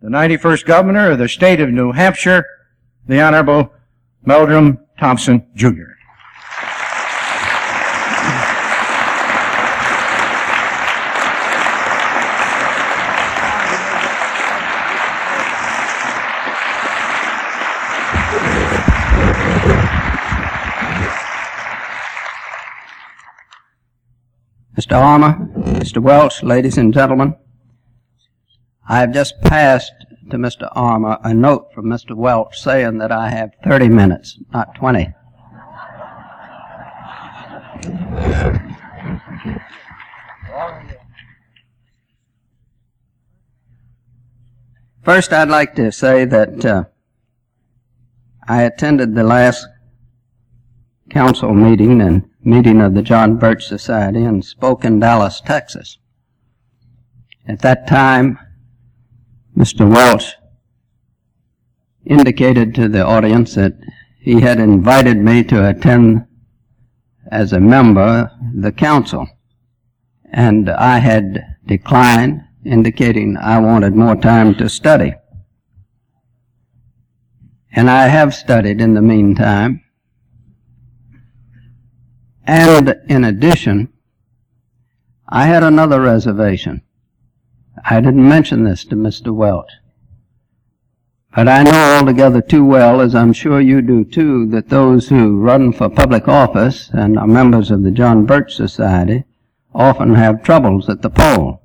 the 91st Governor of the State of New Hampshire, the Honorable Meldrim Thomson, Jr. Mr. Armour, Mr. Welch, ladies and gentlemen, I have just passed to Mr. Armour a note from Mr. Welch saying that I have 30 minutes, not 20. First, I'd like to say that uh, I attended the last council meeting and meeting of the John Birch Society and spoke in Dallas, Texas. At that time, Mr. Welch indicated to the audience that he had invited me to attend as a member the council. And I had declined, indicating I wanted more time to study. And I have studied in the meantime. And in addition, I had another reservation. I didn't mention this to Mr. Welch. But I know altogether too well, as I'm sure you do too, that those who run for public office and are members of the John Birch Society often have troubles at the poll.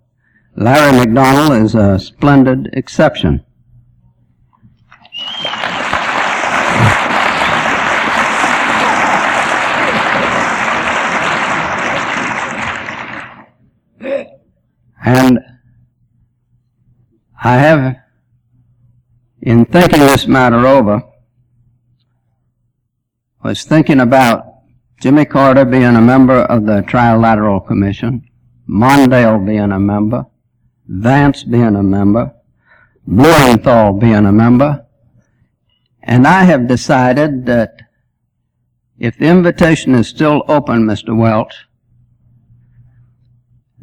Larry McDonald is a splendid exception. And I have, in thinking this matter over, was thinking about Jimmy Carter being a member of the Trilateral Commission, Mondale being a member, Vance being a member, Blumenthal being a member, and I have decided that if the invitation is still open, Mr. Welch,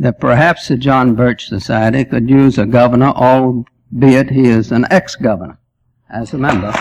that perhaps the John Birch Society could use a governor, albeit he is an ex-governor, as a member.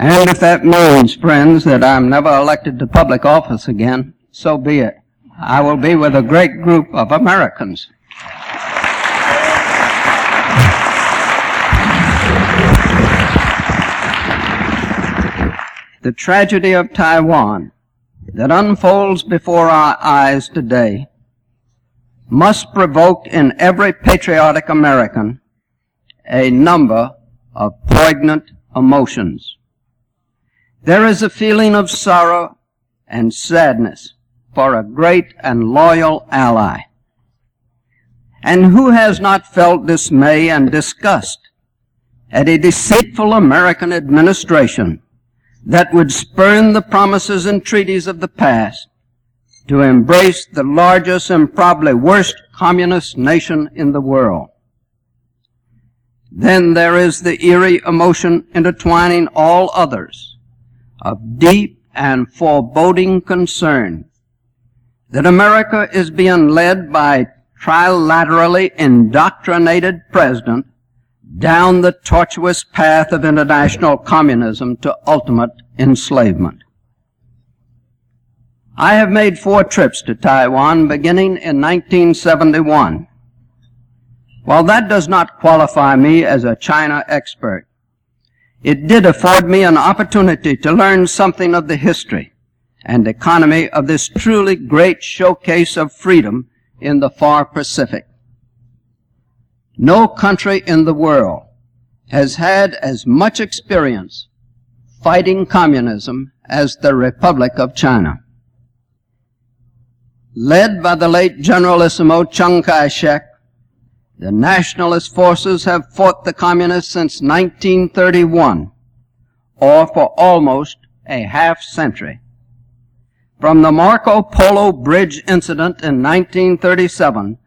And if that means, friends, that I'm never elected to public office again, so be it. I will be with a great group of Americans. The tragedy of Taiwan that unfolds before our eyes today must provoke in every patriotic American a number of poignant emotions. There is a feeling of sorrow and sadness for a great and loyal ally. And who has not felt dismay and disgust at a deceitful American administration that would spurn the promises and treaties of the past to embrace the largest and probably worst communist nation in the world? Then there is the eerie emotion intertwining all others of deep and foreboding concern that America is being led by trilaterally indoctrinated president down the tortuous path of international communism to ultimate enslavement. I have made four trips to Taiwan beginning in 1971. While that does not qualify me as a China expert, it did afford me an opportunity to learn something of the history and economy of this truly great showcase of freedom in the far Pacific. No country in the world has had as much experience fighting communism as the Republic of China. Led by the late Generalissimo Chiang Kai-shek, The nationalist forces have fought the communists since 1931, or for almost a half century. From the Marco Polo Bridge incident in 1937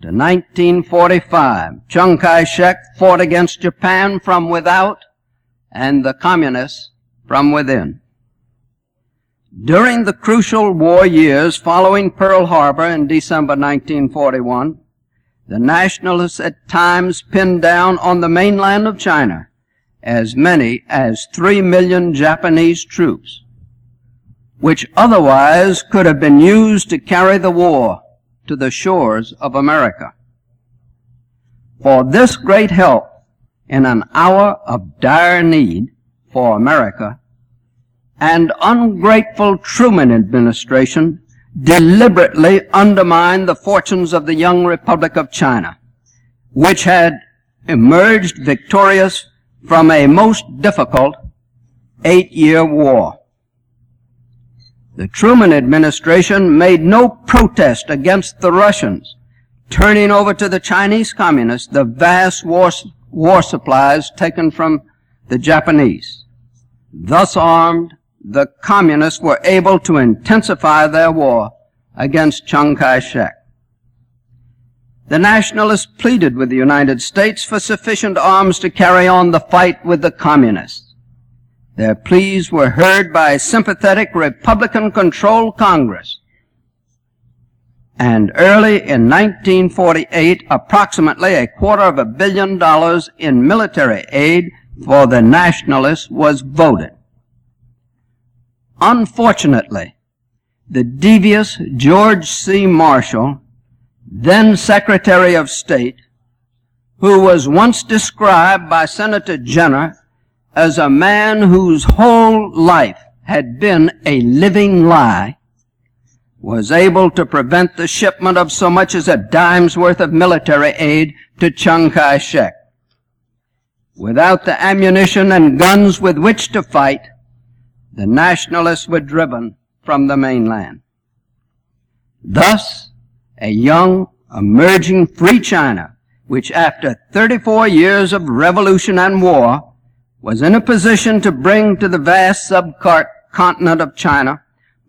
to 1945, Chiang Kai-shek fought against Japan from without and the communists from within. During the crucial war years following Pearl Harbor in December 1941, the nationalists at times pinned down on the mainland of China as many as three million Japanese troops, which otherwise could have been used to carry the war to the shores of America. For this great help in an hour of dire need for America, and ungrateful Truman administration deliberately undermined the fortunes of the young Republic of China, which had emerged victorious from a most difficult eight-year war. The Truman administration made no protest against the Russians turning over to the Chinese communists the vast war, war supplies taken from the Japanese. Thus armed, the communists were able to intensify their war against Chiang Kai-shek. The nationalists pleaded with the United States for sufficient arms to carry on the fight with the communists. Their pleas were heard by sympathetic Republican-controlled Congress. And early in 1948, approximately a quarter of a billion dollars in military aid for the nationalists was voted. Unfortunately, the devious George C. Marshall then Secretary of State, who was once described by Senator Jenner as a man whose whole life had been a living lie, was able to prevent the shipment of so much as a dime's worth of military aid to Chiang Kai-shek. Without the ammunition and guns with which to fight, the nationalists were driven from the mainland. Thus, a young, emerging free China, which after 34 years of revolution and war, was in a position to bring to the vast subcontinent of China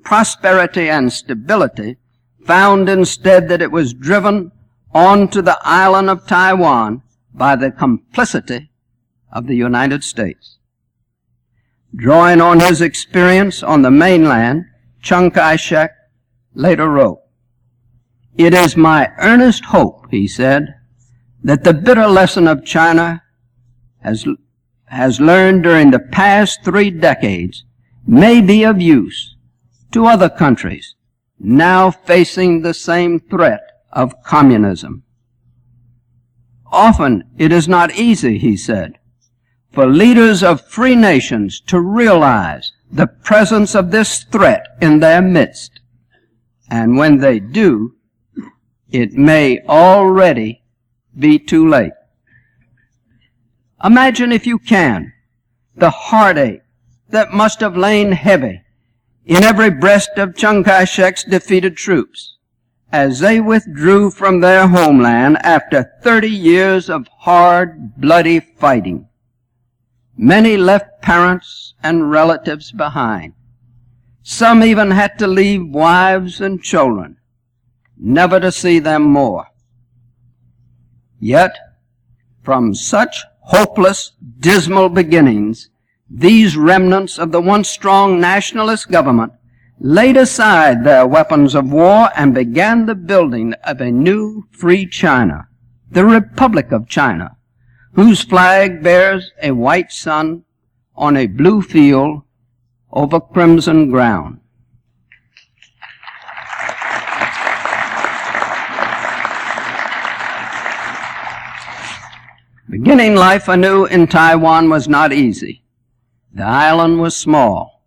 prosperity and stability, found instead that it was driven onto the island of Taiwan by the complicity of the United States. Drawing on his experience on the mainland, Chiang Kai-shek later wrote, it is my earnest hope, he said, that the bitter lesson of China has, has learned during the past three decades may be of use to other countries now facing the same threat of communism. Often it is not easy, he said, for leaders of free nations to realize the presence of this threat in their midst. And when they do, it may already be too late. Imagine if you can the heartache that must have lain heavy in every breast of Chiang Kai-shek's defeated troops as they withdrew from their homeland after 30 years of hard, bloody fighting. Many left parents and relatives behind. Some even had to leave wives and children never to see them more. Yet, from such hopeless, dismal beginnings, these remnants of the once strong nationalist government laid aside their weapons of war and began the building of a new free China, the Republic of China, whose flag bears a white sun on a blue field over crimson ground. Beginning life anew in Taiwan was not easy. The island was small,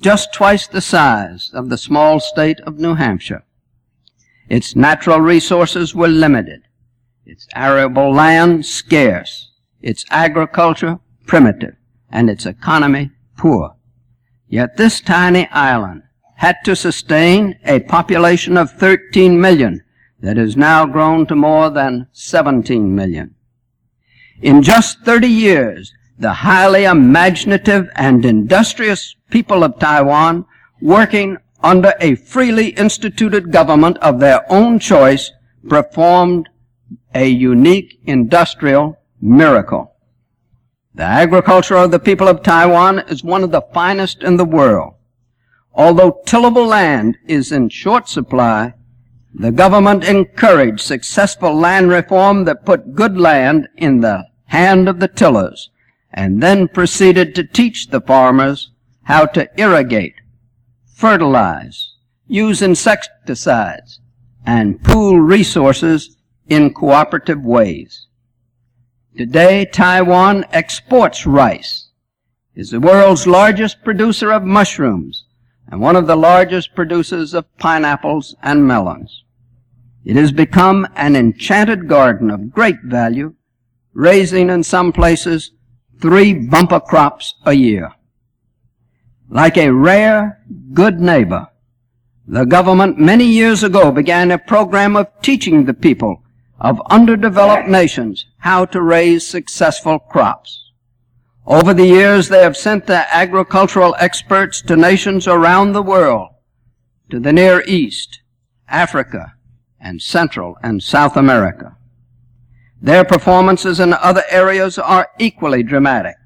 just twice the size of the small state of New Hampshire. Its natural resources were limited, its arable land scarce, its agriculture primitive, and its economy poor. Yet this tiny island had to sustain a population of 13 million that has now grown to more than 17 million. In just 30 years, the highly imaginative and industrious people of Taiwan, working under a freely instituted government of their own choice, performed a unique industrial miracle. The agriculture of the people of Taiwan is one of the finest in the world. Although tillable land is in short supply, the government encouraged successful land reform that put good land in the hand of the tillers and then proceeded to teach the farmers how to irrigate, fertilize, use insecticides, and pool resources in cooperative ways. Today, Taiwan exports rice, is the world's largest producer of mushrooms, and one of the largest producers of pineapples and melons. It has become an enchanted garden of great value, raising in some places three bumper crops a year. Like a rare, good neighbor, the government many years ago began a program of teaching the people of underdeveloped nations how to raise successful crops. Over the years, they have sent their agricultural experts to nations around the world, to the Near East, Africa, and Central and South America. Their performances in other areas are equally dramatic.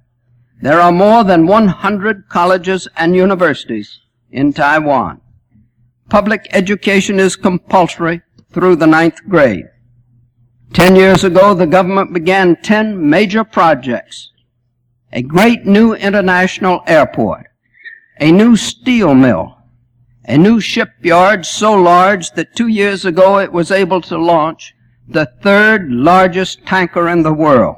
There are more than 100 colleges and universities in Taiwan. Public education is compulsory through the ninth grade. Ten years ago, the government began ten major projects. A great new international airport, a new steel mill, a new shipyard so large that two years ago it was able to launch the third largest tanker in the world,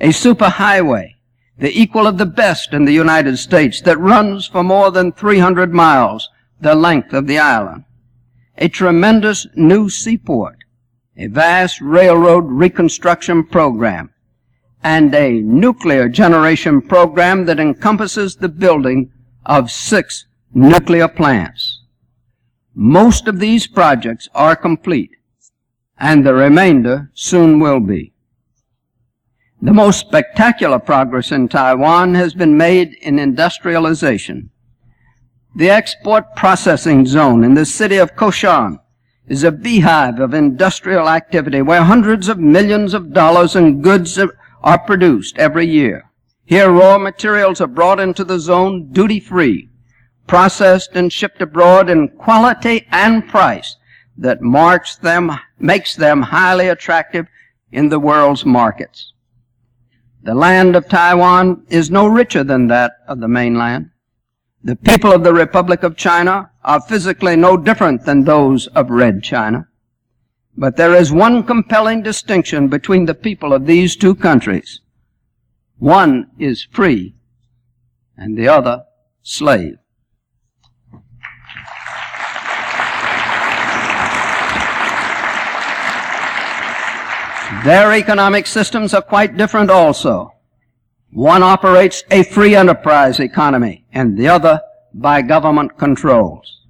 a superhighway, the equal of the best in the United States that runs for more than 300 miles the length of the island, a tremendous new seaport, a vast railroad reconstruction program, and a nuclear generation program that encompasses the building of six nuclear plants. Most of these projects are complete, and the remainder soon will be. The most spectacular progress in Taiwan has been made in industrialization. The export processing zone in the city of Kaohsiung is a beehive of industrial activity where hundreds of millions of dollars in goods are produced every year. Here raw materials are brought into the zone duty free, processed and shipped abroad in quality and price that marks them, makes them highly attractive in the world's markets. The land of Taiwan is no richer than that of the mainland. The people of the Republic of China are physically no different than those of Red China. But there is one compelling distinction between the people of these two countries. One is free and the other slave. Their economic systems are quite different also. One operates a free enterprise economy and the other by government controls.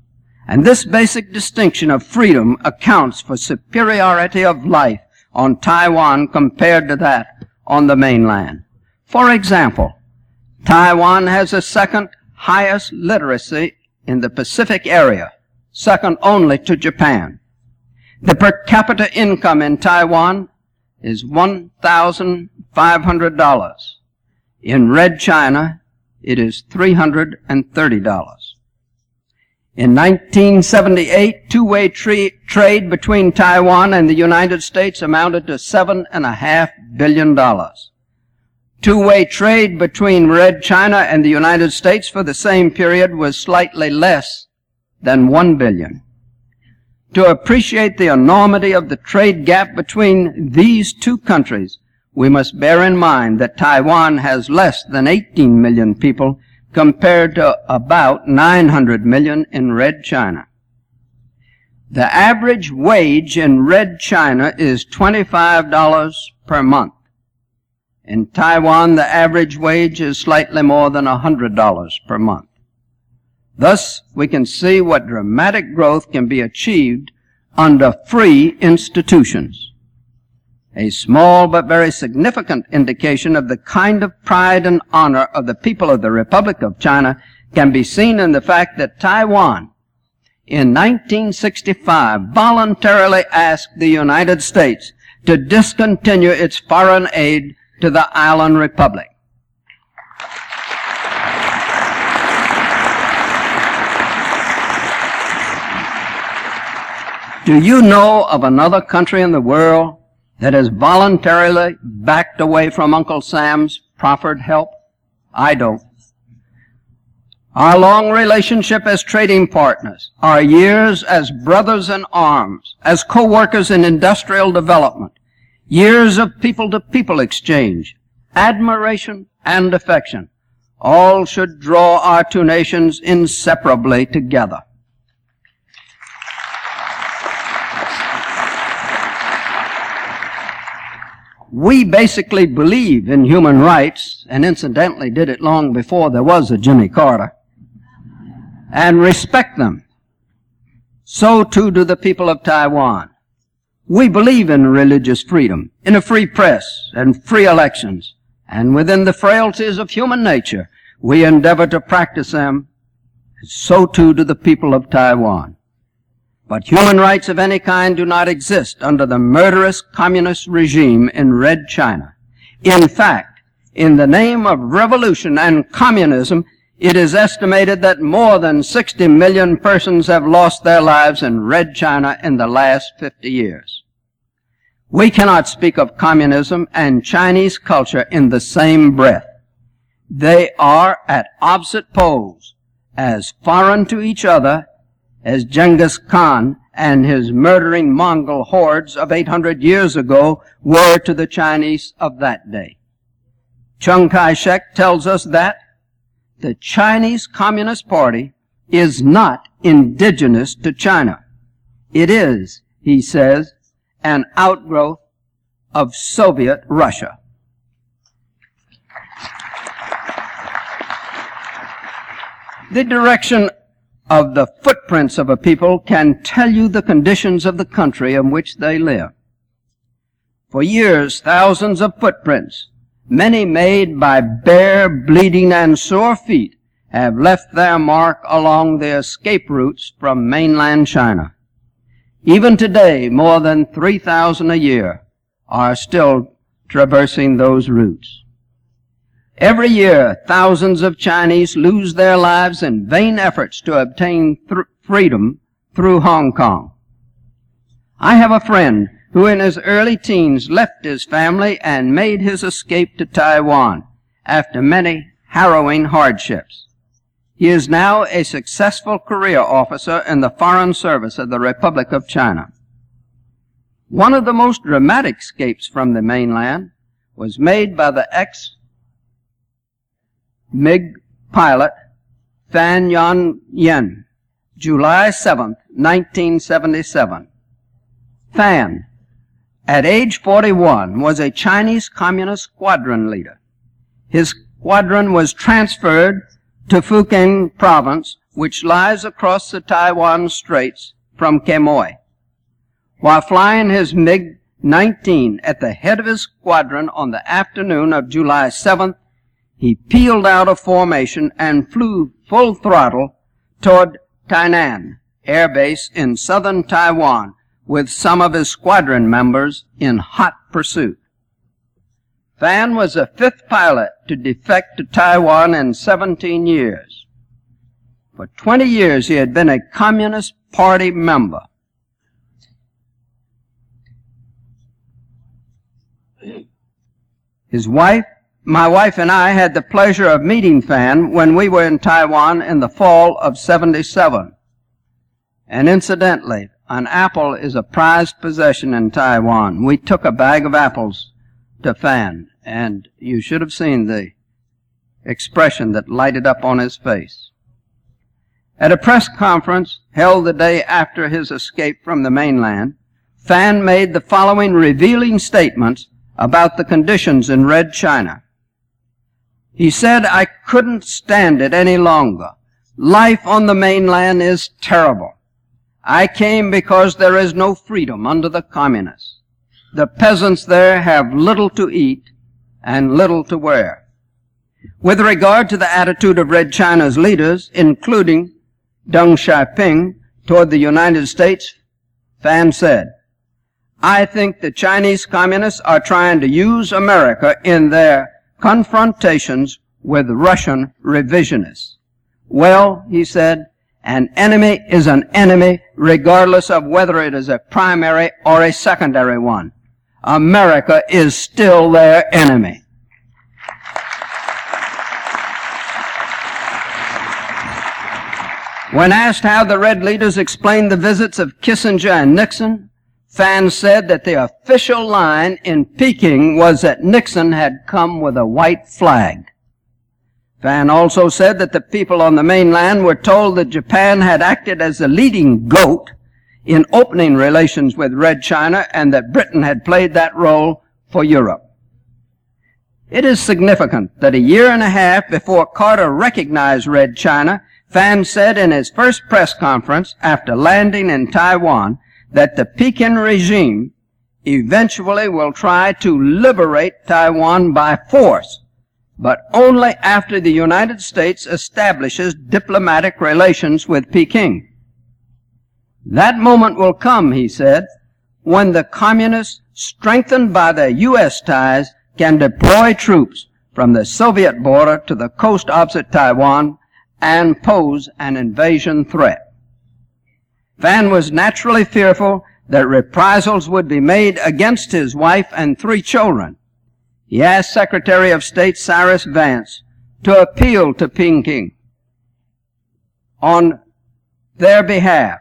And this basic distinction of freedom accounts for superiority of life on Taiwan compared to that on the mainland. For example, Taiwan has the second highest literacy in the Pacific area, second only to Japan. The per capita income in Taiwan is $1,500. In Red China, it is $330. In 1978, two-way tra- trade between Taiwan and the United States amounted to seven and a half billion dollars. Two-way trade between Red China and the United States for the same period was slightly less than 1 billion. To appreciate the enormity of the trade gap between these two countries, we must bear in mind that Taiwan has less than 18 million people compared to about 900 million in Red China. The average wage in Red China is $25 per month. In Taiwan, the average wage is slightly more than $100 per month. Thus, we can see what dramatic growth can be achieved under free institutions. A small but very significant indication of the kind of pride and honor of the people of the Republic of China can be seen in the fact that Taiwan, in 1965, voluntarily asked the United States to discontinue its foreign aid to the island republic. Do you know of another country in the world that has voluntarily backed away from Uncle Sam's proffered help? I don't. Our long relationship as trading partners, our years as brothers in arms, as co-workers in industrial development, years of people-to-people exchange, admiration and affection, all should draw our two nations inseparably together. We basically believe in human rights, and incidentally did it long before there was a Jimmy Carter, and respect them. So too do the people of Taiwan. We believe in religious freedom, in a free press, and free elections, and within the frailties of human nature, we endeavor to practice them. So too do the people of Taiwan. But human rights of any kind do not exist under the murderous communist regime in Red China. In fact, in the name of revolution and communism, it is estimated that more than 60 million persons have lost their lives in Red China in the last 50 years. We cannot speak of communism and Chinese culture in the same breath. They are at opposite poles, as foreign to each other as Genghis Khan and his murdering Mongol hordes of 800 years ago were to the Chinese of that day. Chiang Kai-shek tells us that the Chinese Communist Party is not indigenous to China. It is, he says, an outgrowth of Soviet Russia. The direction of the footprints of a people can tell you the conditions of the country in which they live. For years, thousands of footprints, many made by bare, bleeding, and sore feet, have left their mark along the escape routes from mainland China. Even today, more than 3,000 a year are still traversing those routes. Every year, thousands of Chinese lose their lives in vain efforts to obtain th- freedom through Hong Kong. I have a friend who in his early teens left his family and made his escape to Taiwan after many harrowing hardships. He is now a successful career officer in the Foreign Service of the Republic of China. One of the most dramatic escapes from the mainland was made by the ex MiG pilot Fan Yan Yen, July 7, 1977. Fan, at age 41, was a Chinese Communist squadron leader. His squadron was transferred to Fukien province, which lies across the Taiwan Straits from Quemoy. While flying his MiG-19 at the head of his squadron on the afternoon of July 7, he peeled out of formation and flew full throttle toward Tainan Air Base in southern Taiwan with some of his squadron members in hot pursuit. Fan was the fifth pilot to defect to Taiwan in 17 years. For 20 years he had been a Communist Party member. His wife my wife and I had the pleasure of meeting Fan when we were in Taiwan in the fall of 77. And incidentally, an apple is a prized possession in Taiwan. We took a bag of apples to Fan, and you should have seen the expression that lighted up on his face. At a press conference held the day after his escape from the mainland, Fan made the following revealing statements about the conditions in Red China. He said, I couldn't stand it any longer. Life on the mainland is terrible. I came because there is no freedom under the communists. The peasants there have little to eat and little to wear. With regard to the attitude of Red China's leaders, including Deng Xiaoping, toward the United States, Fan said, I think the Chinese communists are trying to use America in their confrontations with Russian revisionists. Well, he said, an enemy is an enemy regardless of whether it is a primary or a secondary one. America is still their enemy. When asked how the Red leaders explained the visits of Kissinger and Nixon, Fan said that the official line in Peking was that Nixon had come with a white flag. Fan also said that the people on the mainland were told that Japan had acted as the leading goat in opening relations with Red China and that Britain had played that role for Europe. It is significant that a year and a half before Carter recognized Red China, Fan said in his first press conference after landing in Taiwan that the Peking regime eventually will try to liberate Taiwan by force, but only after the United States establishes diplomatic relations with Peking. That moment will come, he said, when the communists, strengthened by their U.S. ties, can deploy troops from the Soviet border to the coast opposite Taiwan and pose an invasion threat. Fan was naturally fearful that reprisals would be made against his wife and three children. He asked Secretary of State Cyrus Vance to appeal to Peking on their behalf,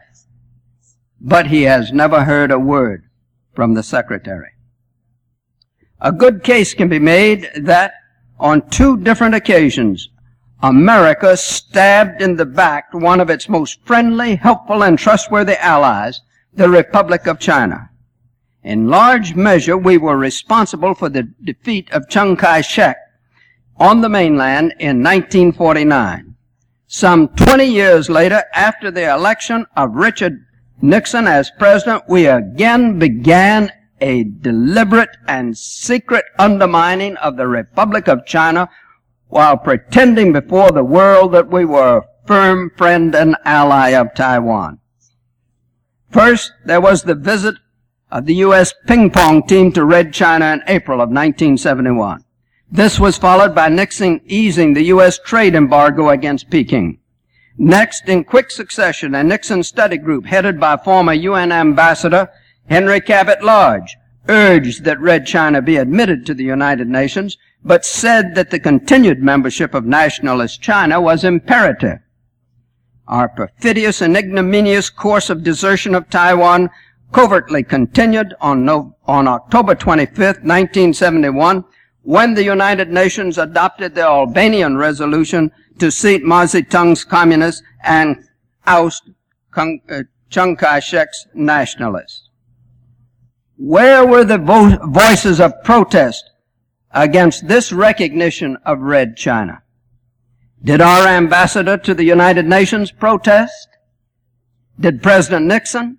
but he has never heard a word from the Secretary. A good case can be made that on two different occasions America stabbed in the back one of its most friendly, helpful, and trustworthy allies, the Republic of China. In large measure, we were responsible for the defeat of Chiang Kai-shek on the mainland in 1949. Some 20 years later, after the election of Richard Nixon as president, we again began a deliberate and secret undermining of the Republic of China while pretending before the world that we were a firm friend and ally of Taiwan. First, there was the visit of the U.S. ping pong team to Red China in April of 1971. This was followed by Nixon easing the U.S. trade embargo against Peking. Next, in quick succession, a Nixon study group headed by former UN Ambassador Henry Cabot Lodge urged that Red China be admitted to the United Nations but said that the continued membership of nationalist China was imperative. Our perfidious and ignominious course of desertion of Taiwan covertly continued on, no, on October 25, 1971, when the United Nations adopted the Albanian resolution to seat Mao Zedong's communists and oust uh, Chiang Kai-shek's nationalists. Where were the vo- voices of protest against this recognition of Red China. Did our ambassador to the United Nations protest? Did President Nixon?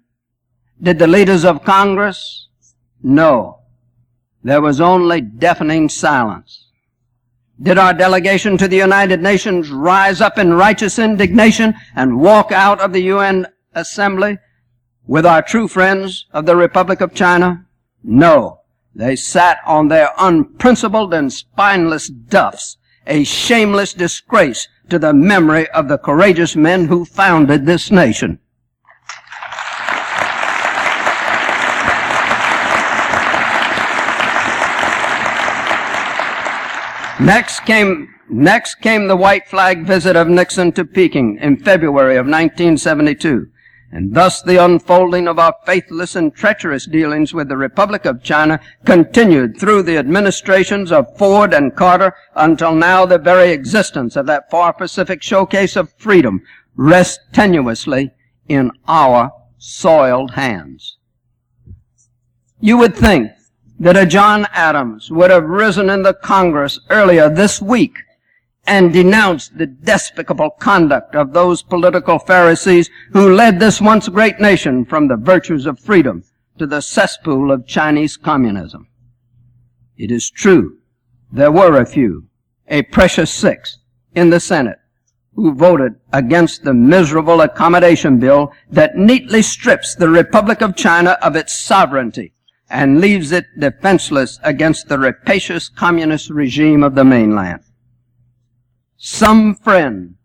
Did the leaders of Congress? No. There was only deafening silence. Did our delegation to the United Nations rise up in righteous indignation and walk out of the UN Assembly with our true friends of the Republic of China? No. They sat on their unprincipled and spineless duffs, a shameless disgrace to the memory of the courageous men who founded this nation. Next came, next came the white flag visit of Nixon to Peking in February of 1972. And thus the unfolding of our faithless and treacherous dealings with the Republic of China continued through the administrations of Ford and Carter until now the very existence of that far Pacific showcase of freedom rests tenuously in our soiled hands. You would think that a John Adams would have risen in the Congress earlier this week and denounce the despicable conduct of those political Pharisees who led this once great nation from the virtues of freedom to the cesspool of Chinese communism. It is true, there were a few, a precious six, in the Senate who voted against the miserable accommodation bill that neatly strips the Republic of China of its sovereignty and leaves it defenseless against the rapacious communist regime of the mainland. Some friend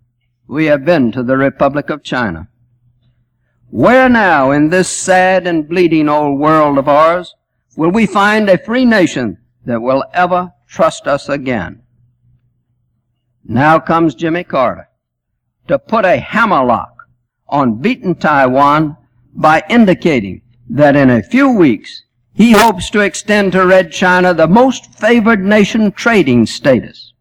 we have been to the Republic of China. Where now in this sad and bleeding old world of ours will we find a free nation that will ever trust us again? Now comes Jimmy Carter to put a hammerlock on beaten Taiwan by indicating that in a few weeks he hopes to extend to Red China the most favored nation trading status.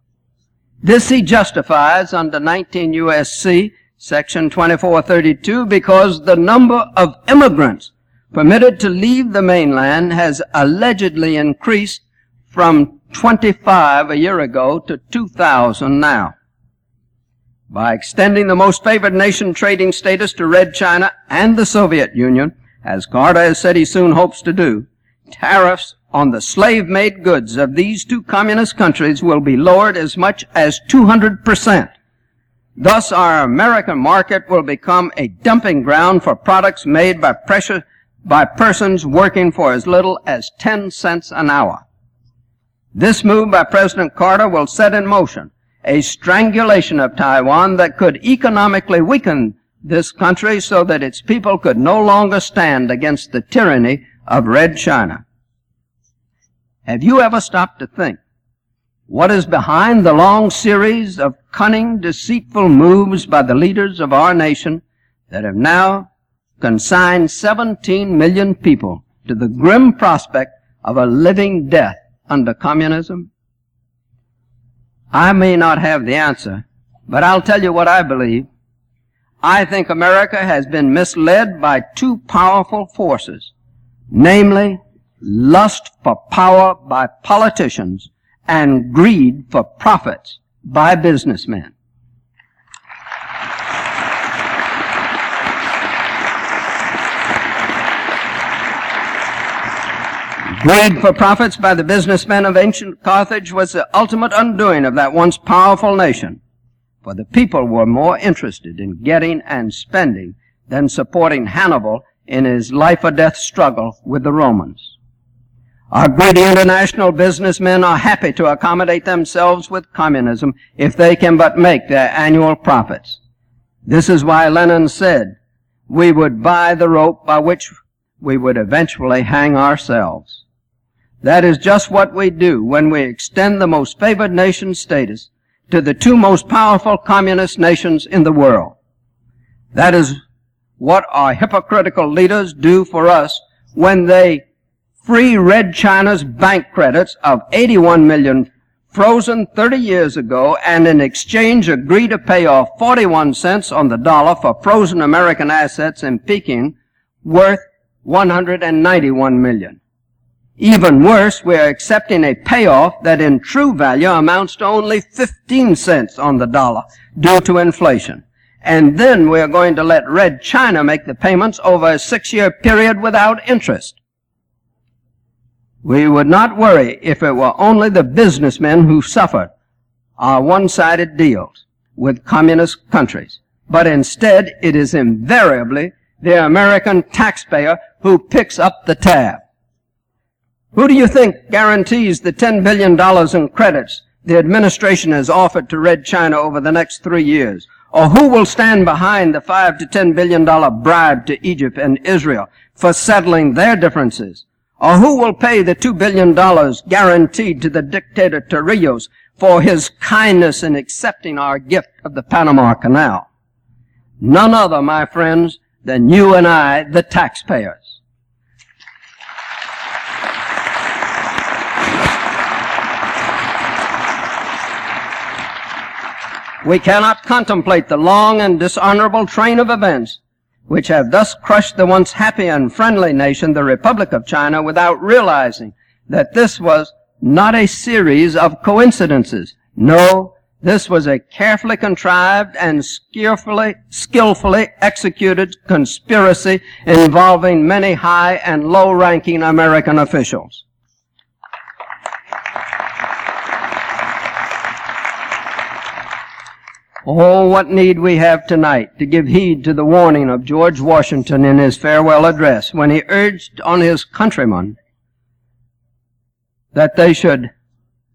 This he justifies under 19 U.S.C. section 2432 because the number of immigrants permitted to leave the mainland has allegedly increased from 25 a year ago to 2,000 now. By extending the most favored nation trading status to Red China and the Soviet Union, as Carter has said he soon hopes to do, tariffs on the slave-made goods of these two communist countries will be lowered as much as 200%. Thus, our American market will become a dumping ground for products made by pressure, by persons working for as little as 10 cents an hour. This move by President Carter will set in motion a strangulation of Taiwan that could economically weaken this country so that its people could no longer stand against the tyranny of Red China. Have you ever stopped to think what is behind the long series of cunning, deceitful moves by the leaders of our nation that have now consigned 17 million people to the grim prospect of a living death under communism? I may not have the answer, but I'll tell you what I believe. I think America has been misled by two powerful forces namely lust for power by politicians and greed for profits by businessmen. Greed for profits by the businessmen of ancient Carthage was the ultimate undoing of that once powerful nation. For the people were more interested in getting and spending than supporting Hannibal in his life or death struggle with the Romans. Our greedy international businessmen are happy to accommodate themselves with communism if they can but make their annual profits. This is why Lenin said, we would buy the rope by which we would eventually hang ourselves. That is just what we do when we extend the most favored nation status to the two most powerful communist nations in the world. That is what our hypocritical leaders do for us when they free Red China's bank credits of 81 million frozen 30 years ago and in exchange agree to pay off 41 cents on the dollar for frozen American assets in Peking worth 191 million. Even worse, we are accepting a payoff that in true value amounts to only 15 cents on the dollar due to inflation and then we are going to let Red China make the payments over a six-year period without interest. We would not worry if it were only the businessmen who suffered our one-sided deals with communist countries. But instead, it is invariably the American taxpayer who picks up the tab. Who do you think guarantees the $10 billion in credits the administration has offered to Red China over the next three years? Or who will stand behind the five to ten billion dollar bribe to Egypt and Israel for settling their differences? Or who will pay the two billion dollars guaranteed to the dictator Torrijos for his kindness in accepting our gift of the Panama Canal? None other, my friends, than you and I, the taxpayers. We cannot contemplate the long and dishonorable train of events which have thus crushed the once happy and friendly nation, the Republic of China, without realizing that this was not a series of coincidences. No, This was a carefully contrived and skillfully, skillfully executed conspiracy involving many high and low ranking American officials. Oh, what need we have tonight to give heed to the warning of George Washington in his farewell address when he urged on his countrymen that they should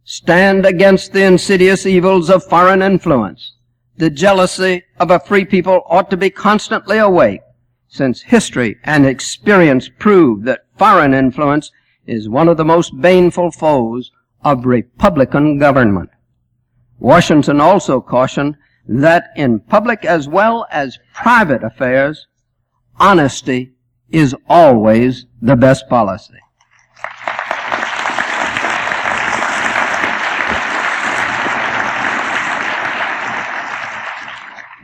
stand against the insidious evils of foreign influence. The jealousy of a free people ought to be constantly awake, since history and experience prove that foreign influence is one of the most baneful foes of republican government. Washington also cautioned that in public as well as private affairs, honesty is always the best policy.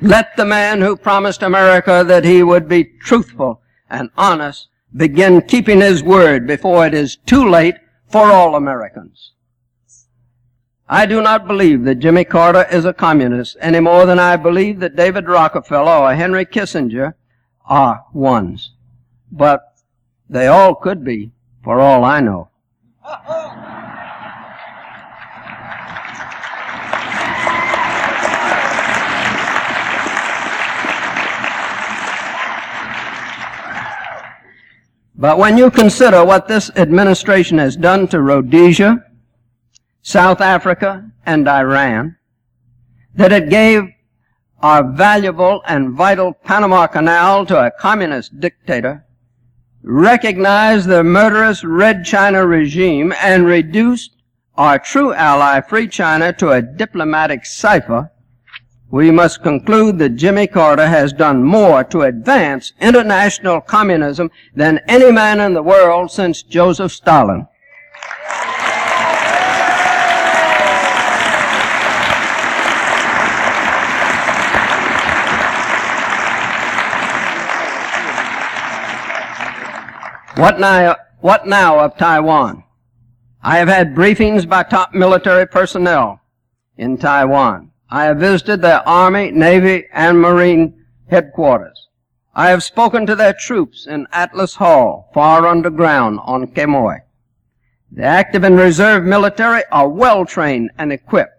Let the man who promised America that he would be truthful and honest begin keeping his word before it is too late for all Americans. I do not believe that Jimmy Carter is a communist any more than I believe that David Rockefeller or Henry Kissinger are ones. But they all could be, for all I know. But when you consider what this administration has done to Rhodesia, South Africa, and Iran, that it gave our valuable and vital Panama Canal to a communist dictator, recognized the murderous Red China regime, and reduced our true ally, Free China, to a diplomatic cipher, we must conclude that Jimmy Carter has done more to advance international communism than any man in the world since Joseph Stalin. What now, what now of Taiwan? I have had briefings by top military personnel in Taiwan. I have visited their Army, Navy, and Marine headquarters. I have spoken to their troops in Atlas Hall, far underground on Quemoy. The active and reserve military are well trained and equipped.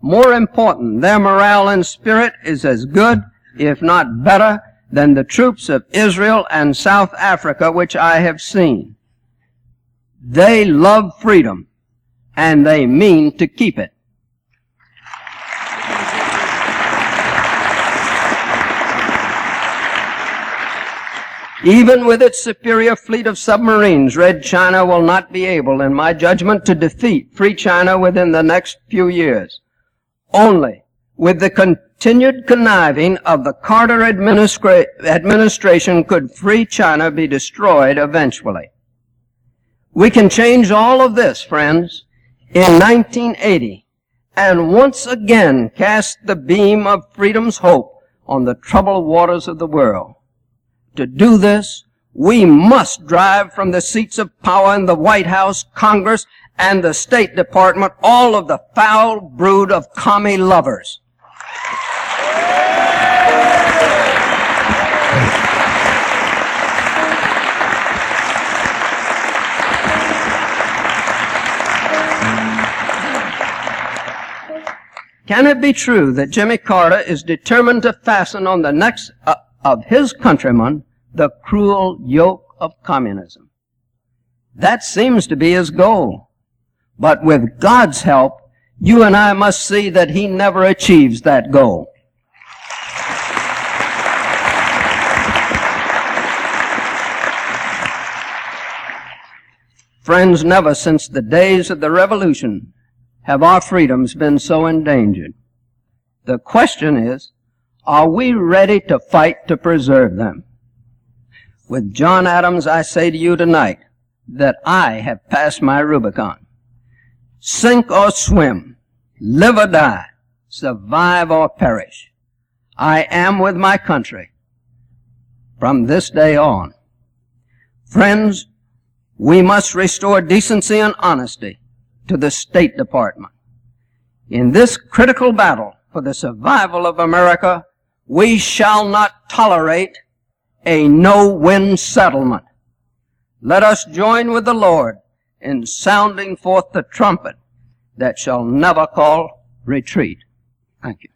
More important, their morale and spirit is as good, if not better, than the troops of Israel and South Africa which I have seen. They love freedom, and they mean to keep it. Even with its superior fleet of submarines, Red China will not be able, in my judgment, to defeat Free China within the next few years. Only with the continued conniving of the Carter administra- administration could Free China be destroyed eventually. We can change all of this, friends, in 1980 and once again cast the beam of freedom's hope on the troubled waters of the world. To do this, we must drive from the seats of power in the White House, Congress, and the State Department all of the foul brood of commie lovers. Can it be true that Jimmy Carter is determined to fasten on the necks uh, of his countrymen the cruel yoke of communism? That seems to be his goal. But with God's help, you and I must see that he never achieves that goal. Friends, never since the days of the revolution have our freedoms been so endangered. The question is, are we ready to fight to preserve them? With John Adams, I say to you tonight that I have passed my Rubicon. Sink or swim, live or die, survive or perish. I am with my country from this day on. Friends, we must restore decency and honesty to the State Department. In this critical battle for the survival of America, we shall not tolerate a no-win settlement. Let us join with the Lord in sounding forth the trumpet that shall never call retreat. Thank you.